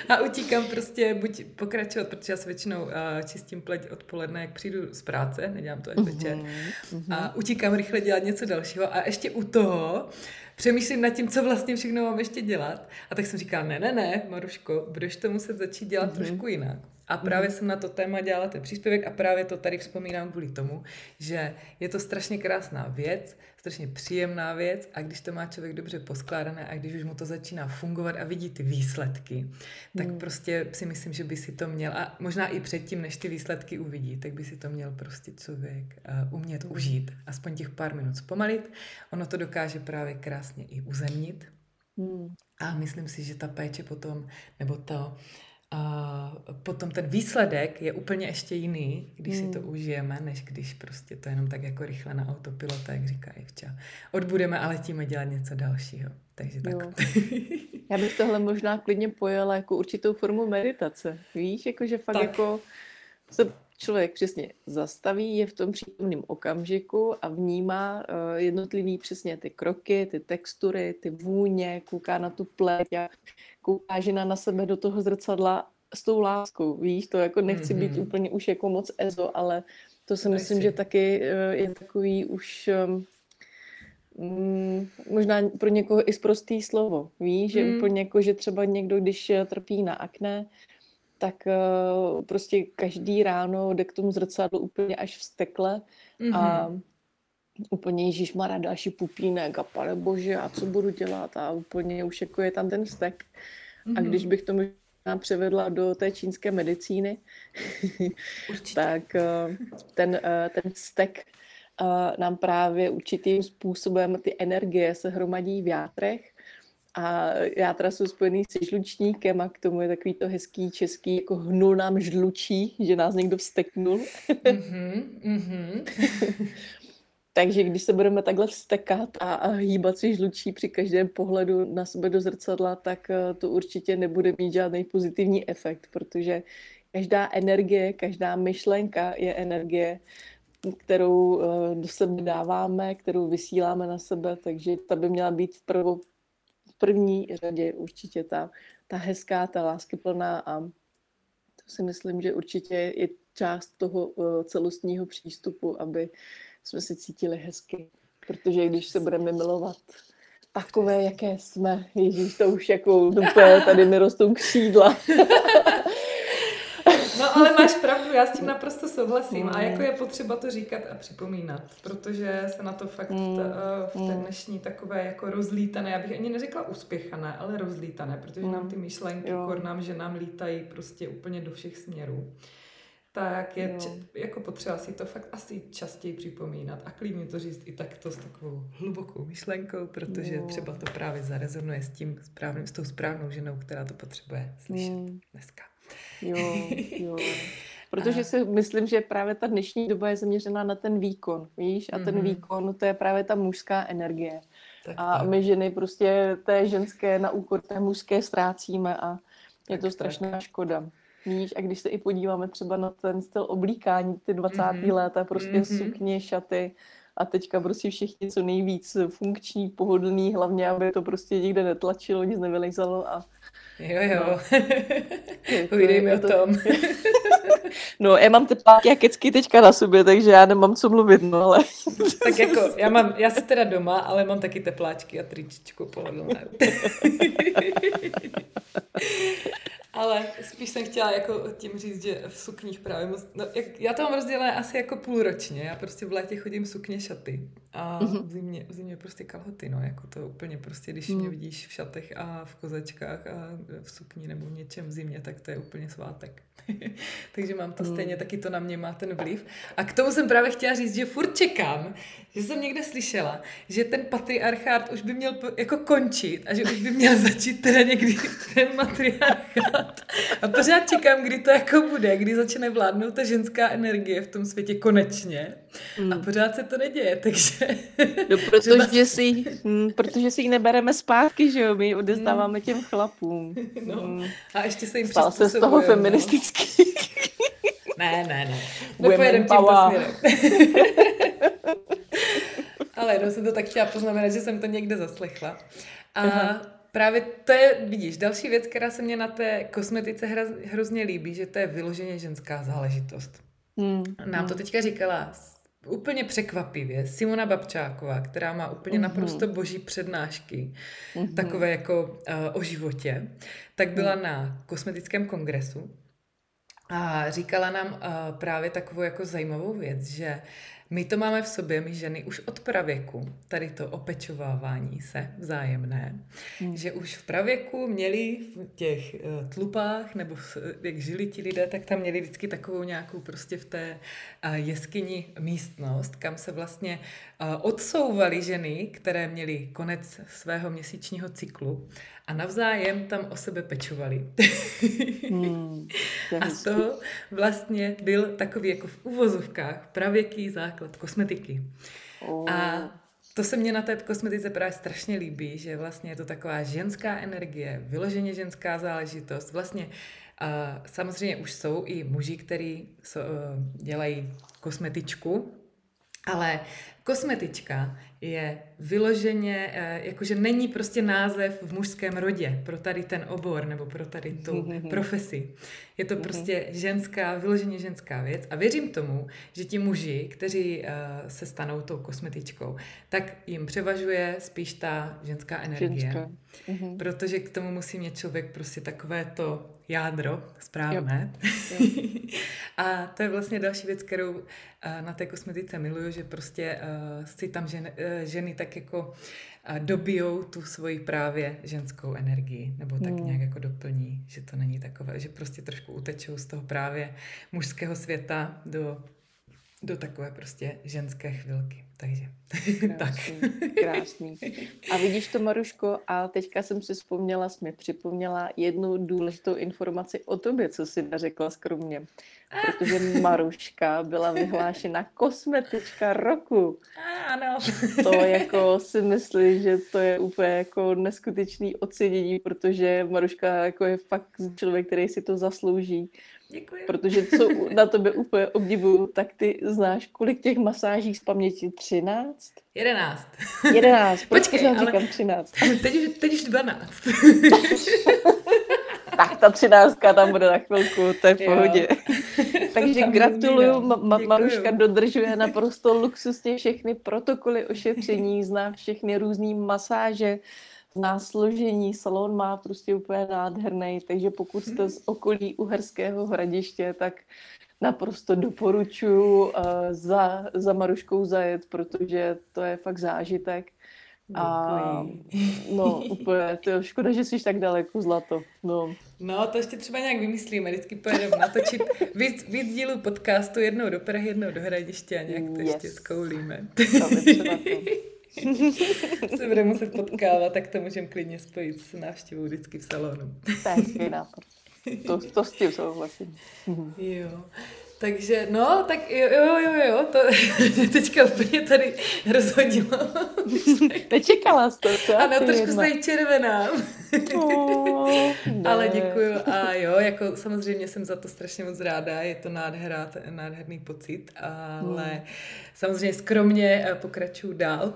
A utíkám prostě buď pokračovat, protože já se většinou uh, čistím pleť odpoledne, jak přijdu z práce, nedělám to až uh-huh, večer. Uh-huh. A utíkám rychle dělat něco dalšího a ještě u toho přemýšlím nad tím, co vlastně všechno mám ještě dělat. A tak jsem říkala, ne, ne, ne, Maruško, budeš to muset začít dělat uh-huh. trošku jinak. A právě mm. jsem na to téma dělala ten příspěvek a právě to tady vzpomínám kvůli tomu, že je to strašně krásná věc, strašně příjemná věc a když to má člověk dobře poskládané a když už mu to začíná fungovat a vidí ty výsledky, tak mm. prostě si myslím, že by si to měl a možná i předtím, než ty výsledky uvidí, tak by si to měl prostě člověk uh, umět mm. užít. Aspoň těch pár minut zpomalit. Ono to dokáže právě krásně i uzemnit. Mm. A myslím si, že ta péče potom, nebo to a potom ten výsledek je úplně ještě jiný, když hmm. si to hmm. užijeme, než když prostě to jenom tak jako rychle na autopilota, jak říká Ivča. Odbudeme a letíme dělat něco dalšího. Takže tak. Já bych tohle možná klidně pojela jako určitou formu meditace. Víš, jakože fakt tak. jako se člověk přesně zastaví, je v tom přítomném okamžiku a vnímá uh, jednotlivý přesně ty kroky, ty textury, ty vůně, kouká na tu pleť a kouká žena na sebe do toho zrcadla s tou láskou, víš, to jako nechci mm-hmm. být mhm. úplně už jako moc ezo, ale to si myslím, že taky uh, je takový už um, možná pro někoho i zprostý slovo, víš, že mm. úplně jako, že třeba někdo, když trpí na akné, tak uh, prostě každý ráno jde k tomu zrcadlu úplně až vstekle mm-hmm. a mhm. úplně Ježíš má další pupínek a pane bože a co budu dělat a úplně už jako je tam ten vztek. Mm-hmm. A když mhm. bych to možná převedla do té čínské medicíny, tak uh, ten, uh, ten vztek nám právě určitým způsobem ty energie se hromadí v játrech a já teda jsem spojený se žlučníkem a k tomu je takový to hezký český, jako hnul nám žlučí, že nás někdo vsteknul. Mm-hmm, mm-hmm. Takže když se budeme takhle vstekat a, a hýbat si žlučí při každém pohledu na sebe do zrcadla, tak eh, to určitě nebude mít žádný pozitivní efekt, protože každá energie, každá myšlenka je energie, kterou eh, do sebe dáváme, kterou vysíláme na sebe, takže ta by měla být v prvo, první řadě určitě ta, ta hezká, ta láskyplná a to si myslím, že určitě je část toho uh, celostního přístupu, aby jsme se cítili hezky. Protože když se budeme milovat takové, jaké jsme, Ježíš, to už jako tady mi rostou křídla. Ale máš pravdu, já s tím naprosto souhlasím a jako je potřeba to říkat a připomínat, protože se na to fakt mm. ta, v té mm. dnešní takové jako rozlítané, já bych ani neřekla uspěchané, ale rozlítané, protože nám ty myšlenky, kor nám, že nám lítají prostě úplně do všech směrů tak je č- jako potřeba si to fakt asi častěji připomínat a klidně to říct i takto s takovou hlubokou myšlenkou, protože jo. třeba to právě zarezonuje s tím správným, s tou správnou ženou, která to potřebuje slyšet mm. dneska. Jo, jo. Protože si myslím, že právě ta dnešní doba je zaměřená na ten výkon, víš? A ten mm-hmm. výkon, to je právě ta mužská energie. Tak, a tak. my ženy prostě té ženské na úkor té mužské ztrácíme a je tak, to strašná tak. škoda. Víš, a když se i podíváme třeba na ten styl oblíkání, ty 20. Mm-hmm. léta, prostě mm-hmm. sukně, šaty, a teďka prostě všichni co nejvíc funkční, pohodlný, hlavně, aby to prostě nikde netlačilo, nic nevylejzalo a Jo, jo. No. Povídej mi o to... tom. no, já mám tepláky a kecky teďka na sobě, takže já nemám co mluvit, no ale... tak jako, já, mám, já se teda doma, ale mám taky tepláčky a tričičku pohodlné. Ale spíš jsem chtěla jako tím říct, že v sukních právě moc, no, jak, já to mám rozdělené asi jako půlročně, já prostě v létě chodím sukně šaty a mm-hmm. v, zimě, v zimě prostě kalhoty, no, jako to úplně prostě, když mm. mě vidíš v šatech a v kozečkách a v sukni nebo v něčem v zimě, tak to je úplně svátek. Takže mám to mm. stejně, taky to na mě má ten vliv. A k tomu jsem právě chtěla říct, že furt čekám, že jsem někde slyšela, že ten patriarchát už by měl jako končit a že už by měl začít teda někdy ten matriarchát. A pořád čekám, kdy to jako bude, kdy začne vládnout ta ženská energie v tom světě konečně. Mm. A pořád se to neděje, takže... No, protože, si, hm, protože si ji nebereme zpátky, že jo, my odezdáváme no. těm chlapům. No. Mm. A ještě se jim Stal se z toho no. feministický. Ne, ne, ne. Nepojedem tímto směrem. Ale jenom jsem to tak chtěla poznamenat, že jsem to někde zaslechla. A Aha. Právě to je, vidíš, další věc, která se mě na té kosmetice hra, hrozně líbí, že to je vyloženě ženská záležitost. Hmm. Nám to teďka říkala úplně překvapivě Simona Babčáková, která má úplně mm-hmm. naprosto boží přednášky, mm-hmm. takové jako uh, o životě, tak byla mm. na kosmetickém kongresu a říkala nám uh, právě takovou jako zajímavou věc, že my to máme v sobě, my ženy, už od pravěku, tady to opečovávání se vzájemné, hmm. že už v pravěku měli v těch uh, tlupách, nebo v, jak žili ti lidé, tak tam měli vždycky takovou nějakou prostě v té uh, jeskyni místnost, kam se vlastně uh, odsouvali ženy, které měly konec svého měsíčního cyklu a navzájem tam o sebe pečovali. Hmm, a z toho vlastně byl takový jako v uvozovkách pravěký základ kosmetiky. Oh. A to se mně na té kosmetice právě strašně líbí, že vlastně je to taková ženská energie, vyloženě ženská záležitost. Vlastně uh, samozřejmě už jsou i muži, kteří uh, dělají kosmetičku, ale kosmetička je vyloženě, eh, jakože není prostě název v mužském rodě pro tady ten obor nebo pro tady tu profesi. Je to prostě ženská, vyloženě ženská věc a věřím tomu, že ti muži, kteří uh, se stanou tou kosmetičkou, tak jim převažuje spíš ta ženská energie. Ženská. Mm-hmm. Protože k tomu musí mít člověk prostě takové to jádro správné. Jo. Jo. a to je vlastně další věc, kterou uh, na té kosmetice miluju, že prostě si tam žen, uh, ženy tak jako uh, dobijou tu svoji právě ženskou energii, nebo tak mm. nějak jako doplní, že to není takové, že prostě trošku utečou z toho právě mužského světa do do takové prostě ženské chvilky. Takže krásný, tak. krásný. A vidíš to, Maruško, a teďka jsem si vzpomněla, jsi mi připomněla jednu důležitou informaci o tobě, co jsi řekla skromně. Protože Maruška byla vyhlášena kosmetička roku. Ano. To jako si myslím, že to je úplně jako neskutečný ocenění, protože Maruška jako je fakt člověk, který si to zaslouží. Děkuji. Protože co na tebe úplně obdivuju, tak ty znáš, kolik těch masáží z paměti? 13? 11. 11, počkej, ale říkám 13. Teď už, teď už 12. tak ta třináctka tam bude na chvilku, to je v pohodě. Takže gratuluju, ma- ma- Maruška dodržuje naprosto luxusně všechny protokoly ošetření, zná všechny různé masáže, na složení. Salon má prostě úplně nádherný, takže pokud jste z okolí Uherského hradiště, tak naprosto doporučuji uh, za, za Maruškou zajet, protože to je fakt zážitek. A no, úplně, to je škoda, že jsi tak daleko, zlato. No. no, to ještě třeba nějak vymyslíme, vždycky pojedeme natočit víc, víc dílů podcastu, jednou do Prahy, jednou do Hradiště a nějak to yes. ještě zkoulíme. To se bude muset potkávat, tak to můžeme klidně spojit s návštěvou vždycky v salonu. To je hezký nápad. To, to s tím souhlasím. jo. Takže, no, tak jo, jo, jo, jo, to mě teďka úplně tady rozhodilo. Nečekala jsi to, co? Ano, trošku jsi červená. Oh, Ale děkuju a jo, jako samozřejmě jsem za to strašně moc ráda, je to nádhera, nádherný pocit, ale hmm. samozřejmě skromně eh, pokračuju dál.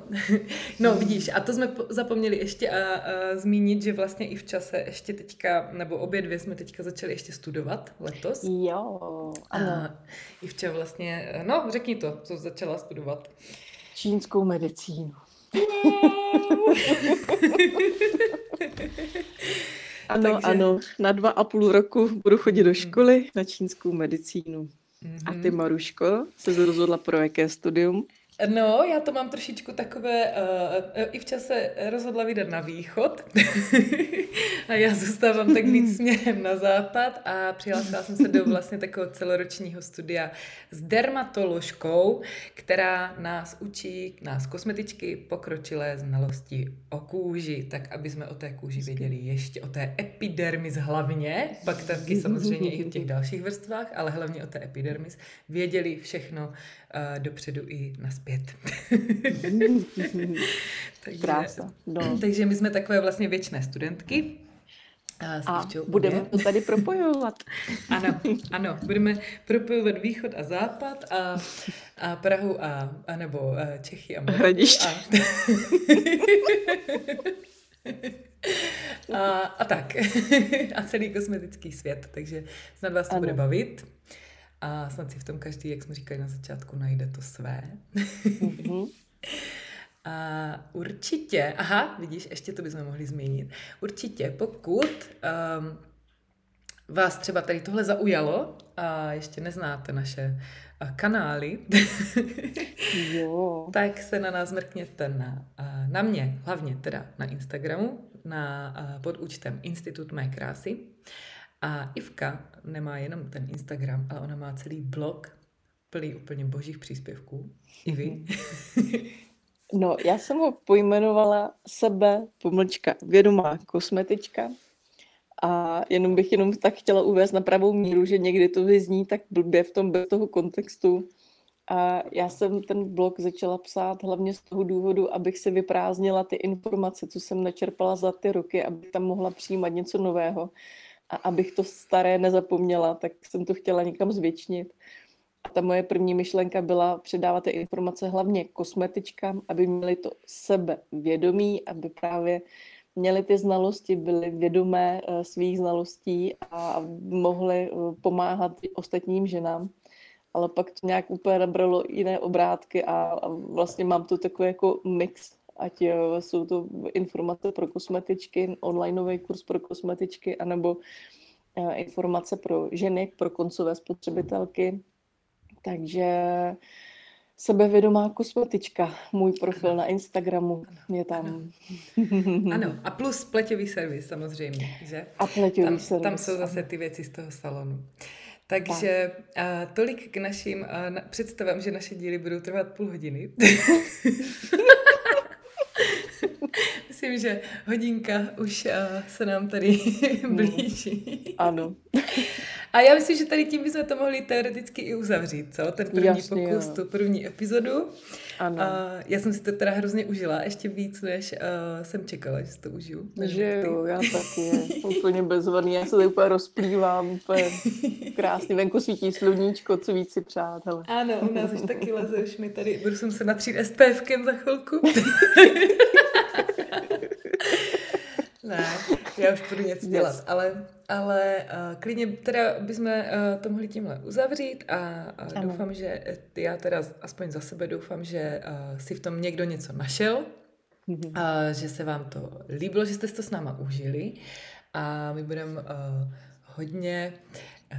No vidíš, a to jsme zapomněli ještě a, a zmínit, že vlastně i v čase ještě teďka, nebo obě dvě jsme teďka začali ještě studovat letos. Jo, ano. A i v čem vlastně, no řekni to, co začala studovat. Čínskou medicínu. ano, Takže... ano, na dva a půl roku budu chodit do školy na čínskou medicínu. Mm-hmm. A ty, Maruško, se rozhodla pro jaké studium? No, já to mám trošičku takové, uh, i v čase rozhodla vydat na východ. A já zůstávám tak víc směrem na západ a přihlásila jsem se do vlastně takového celoročního studia s dermatoložkou, která nás učí, nás kosmetičky, pokročilé znalosti o kůži, tak aby jsme o té kůži věděli ještě, o té epidermis hlavně, pak taky samozřejmě i o těch dalších vrstvách, ale hlavně o té epidermis, věděli všechno uh, dopředu i naspět. takže, Krása. No. takže my jsme takové vlastně věčné studentky. A, a budeme to tady propojovat. ano, ano, budeme propojovat východ a západ a, a Prahu a, a nebo a Čechy a Hradiště. A, a, a tak. a celý kosmetický svět, takže snad vás to ano. bude bavit. A snad si v tom každý, jak jsme říkali na začátku, najde to své. Mm-hmm. A určitě, aha, vidíš, ještě to bychom mohli změnit. Určitě, pokud um, vás třeba tady tohle zaujalo a ještě neznáte naše kanály, jo. tak se na nás mrkněte na, na mě, hlavně teda na Instagramu, na, pod účtem Institut mé krásy. A Ivka nemá jenom ten Instagram, ale ona má celý blog plný úplně božích příspěvků. I vy. No, já jsem ho pojmenovala sebe, pomlčka, vědomá kosmetička. A jenom bych jenom tak chtěla uvést na pravou míru, že někdy to vyzní tak blbě v tom bez toho kontextu. A já jsem ten blog začala psát hlavně z toho důvodu, abych si vyprázdnila ty informace, co jsem načerpala za ty roky, abych tam mohla přijímat něco nového a abych to staré nezapomněla, tak jsem to chtěla někam zvětšnit. A ta moje první myšlenka byla předávat ty informace hlavně kosmetičkám, aby měli to sebevědomí, aby právě měli ty znalosti, byli vědomé uh, svých znalostí a mohli uh, pomáhat ostatním ženám. Ale pak to nějak úplně nabralo jiné obrátky a, a vlastně mám tu takový jako mix ať eh, jsou to informace pro kosmetičky, onlineový kurz pro kosmetičky, anebo eh, informace pro ženy, pro koncové spotřebitelky. Takže sebevědomá kosmetička, můj profil na Instagramu je tam. Ano, ano. a plus pleťový servis samozřejmě, že? A pleťový tam, servis. Tam jsou zase ty věci z toho salonu. Takže tak. tolik k našim představám, že naše díly budou trvat půl hodiny. Myslím, že hodinka už uh, se nám tady mm. blíží. Ano. A já myslím, že tady tím bychom to mohli teoreticky i uzavřít, co? Ten první Jasně, pokus, jo. tu první epizodu. Ano. Uh, já jsem si to teda hrozně užila, ještě víc, než uh, jsem čekala, že si to užiju. Že jo, já taky. úplně bezvadný, já se tady úplně rozplývám, úplně krásný, venku svítí sluníčko, co víc si přát, hele. Ano, u nás už taky leze, už mi tady, budu jsem se natřít SPFkem za chvilku. Ne, já už budu něco dělat, yes. ale, ale uh, klidně teda bychom uh, to mohli tímhle uzavřít a uh, doufám, že já teda aspoň za sebe doufám, že uh, si v tom někdo něco našel, mm-hmm. uh, že se vám to líbilo, že jste to s náma užili a my budeme uh, hodně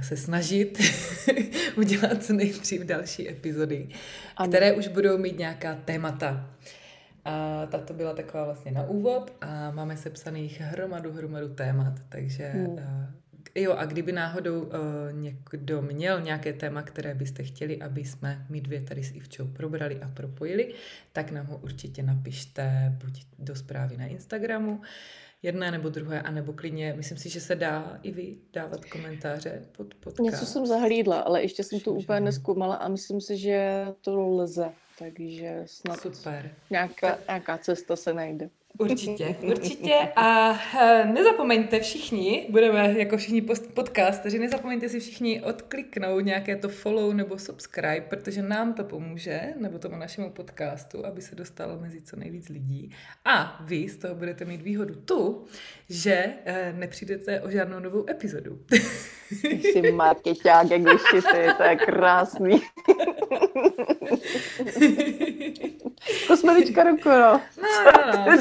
se snažit udělat co nejdřív další epizody, ano. které už budou mít nějaká témata. A tato byla taková vlastně na úvod a máme sepsaných hromadu, hromadu témat, takže uh, jo, a kdyby náhodou uh, někdo měl nějaké téma, které byste chtěli, aby jsme my dvě tady s Ivčou probrali a propojili, tak nám ho určitě napište buď do zprávy na Instagramu, jedné nebo druhé, anebo klidně, myslím si, že se dá i vy dávat komentáře pod podcast. Něco jsem zahlídla, ale ještě jsem to úplně neskoumala a myslím si, že to lze, takže snad Super. Nějaká, nějaká cesta se najde. Určitě, určitě. A e, nezapomeňte všichni, budeme jako všichni podcasteři, nezapomeňte si všichni odkliknout nějaké to follow nebo subscribe, protože nám to pomůže, nebo tomu našemu podcastu, aby se dostalo mezi co nejvíc lidí. A vy z toho budete mít výhodu tu, že e, nepřijdete o žádnou novou epizodu. Jsi marketák, jak ty, to je krásný. Kosmetička ruku, no. No, no, no.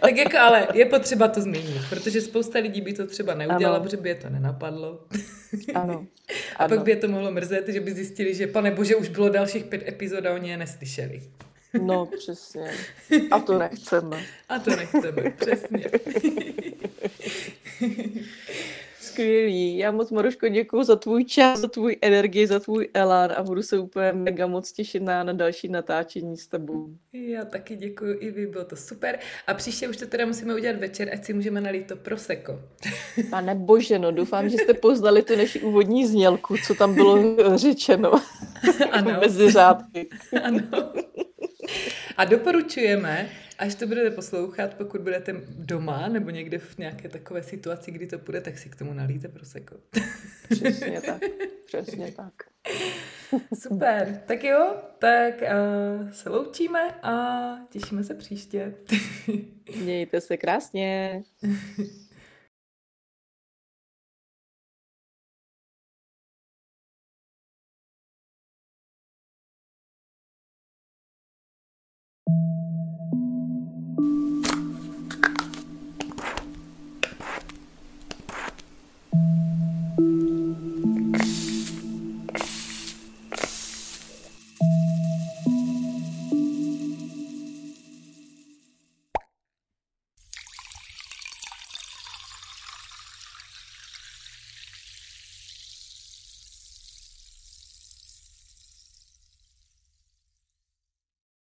tak jako ale je potřeba to změnit, protože spousta lidí by to třeba neudělala, ano. protože by je to nenapadlo. ano. A ano. pak by je to mohlo mrzet, že by zjistili, že pane bože, už bylo dalších pět epizod a oni je neslyšeli. No, přesně. A to nechceme. A to nechceme, přesně. Skvělý. Já moc, Maruško, děkuji za tvůj čas, za tvůj energii, za tvůj elán a budu se úplně mega moc těšit na, na další natáčení s tebou. Já taky děkuji i vy, bylo to super. A příště už to teda musíme udělat večer, ať si můžeme nalít to proseko. Pane bože, no doufám, že jste poznali tu naši úvodní znělku, co tam bylo řečeno. Ano. Mezi řádky. Ano. A doporučujeme, až to budete poslouchat, pokud budete doma nebo někde v nějaké takové situaci, kdy to půjde, tak si k tomu nalíte proseko. Přesně tak. Přesně tak. Super. Tak jo, tak uh, se loučíme a těšíme se příště. Mějte se krásně.